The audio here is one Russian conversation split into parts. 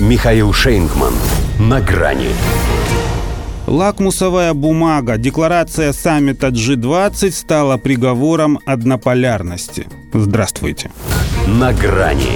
Михаил Шейнгман. На грани. Лакмусовая бумага, декларация саммита G20 стала приговором однополярности. Здравствуйте. На грани.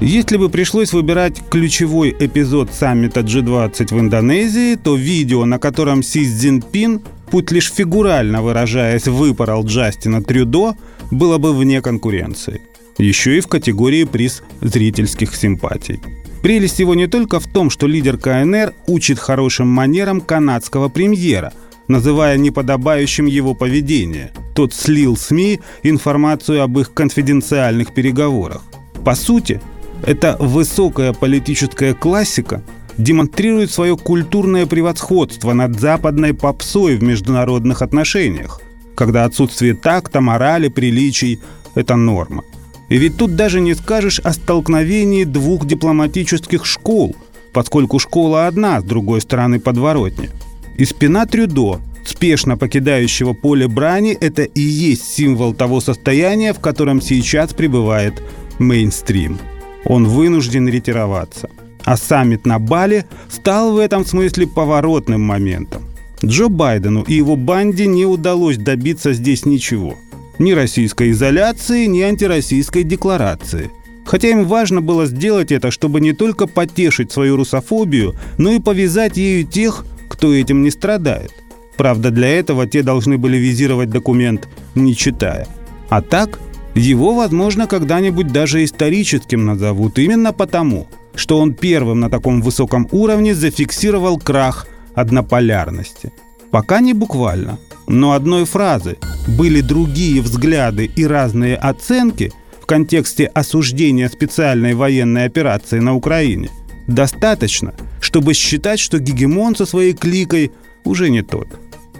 Если бы пришлось выбирать ключевой эпизод саммита G20 в Индонезии, то видео, на котором Си Цзиньпин, путь лишь фигурально выражаясь, выпорол Джастина Трюдо, было бы вне конкуренции. Еще и в категории приз зрительских симпатий. Прелесть его не только в том, что лидер КНР учит хорошим манерам канадского премьера, называя неподобающим его поведение. Тот слил СМИ информацию об их конфиденциальных переговорах. По сути, эта высокая политическая классика демонстрирует свое культурное превосходство над западной попсой в международных отношениях, когда отсутствие такта, морали, приличий – это норма – ведь тут даже не скажешь о столкновении двух дипломатических школ, поскольку школа одна, с другой стороны подворотня. И спина Трюдо, спешно покидающего поле брани, это и есть символ того состояния, в котором сейчас пребывает мейнстрим. Он вынужден ретироваться. А саммит на Бали стал в этом смысле поворотным моментом. Джо Байдену и его банде не удалось добиться здесь ничего – ни российской изоляции, ни антироссийской декларации. Хотя им важно было сделать это, чтобы не только потешить свою русофобию, но и повязать ею тех, кто этим не страдает. Правда, для этого те должны были визировать документ, не читая. А так, его, возможно, когда-нибудь даже историческим назовут именно потому, что он первым на таком высоком уровне зафиксировал крах однополярности. Пока не буквально, но одной фразы были другие взгляды и разные оценки в контексте осуждения специальной военной операции на Украине, достаточно, чтобы считать, что гегемон со своей кликой уже не тот.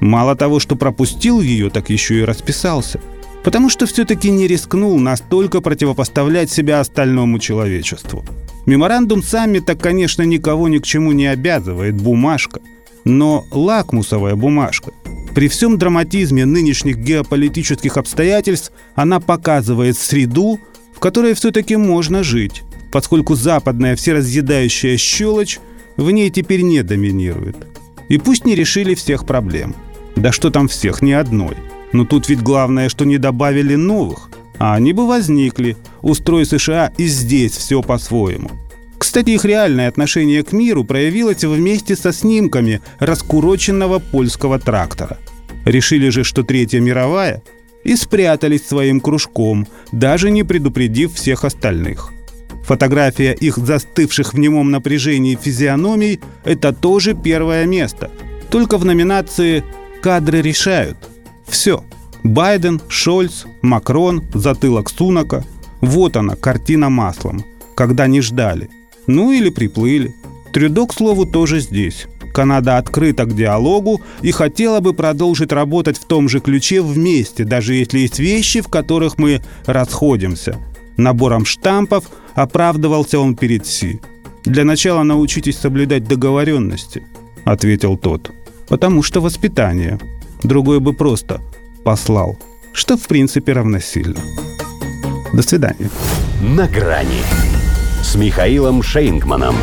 Мало того, что пропустил ее, так еще и расписался. Потому что все-таки не рискнул настолько противопоставлять себя остальному человечеству. Меморандум саммита, конечно, никого ни к чему не обязывает, бумажка. Но лакмусовая бумажка – при всем драматизме нынешних геополитических обстоятельств она показывает среду, в которой все-таки можно жить, поскольку западная всеразъедающая щелочь в ней теперь не доминирует. И пусть не решили всех проблем. Да что там всех, ни одной. Но тут ведь главное, что не добавили новых. А они бы возникли, устрой США и здесь все по-своему – кстати, их реальное отношение к миру проявилось вместе со снимками раскуроченного польского трактора. Решили же, что Третья мировая, и спрятались своим кружком, даже не предупредив всех остальных. Фотография их застывших в немом напряжении физиономий – это тоже первое место. Только в номинации «Кадры решают». Все. Байден, Шольц, Макрон, затылок Сунака. Вот она, картина маслом. Когда не ждали. Ну или приплыли. Трюдо, к слову, тоже здесь. Канада открыта к диалогу и хотела бы продолжить работать в том же ключе вместе, даже если есть вещи, в которых мы расходимся. Набором штампов оправдывался он перед Си. «Для начала научитесь соблюдать договоренности», — ответил тот. «Потому что воспитание. Другой бы просто послал, что в принципе равносильно». До свидания. На грани с Михаилом Шейнгманом.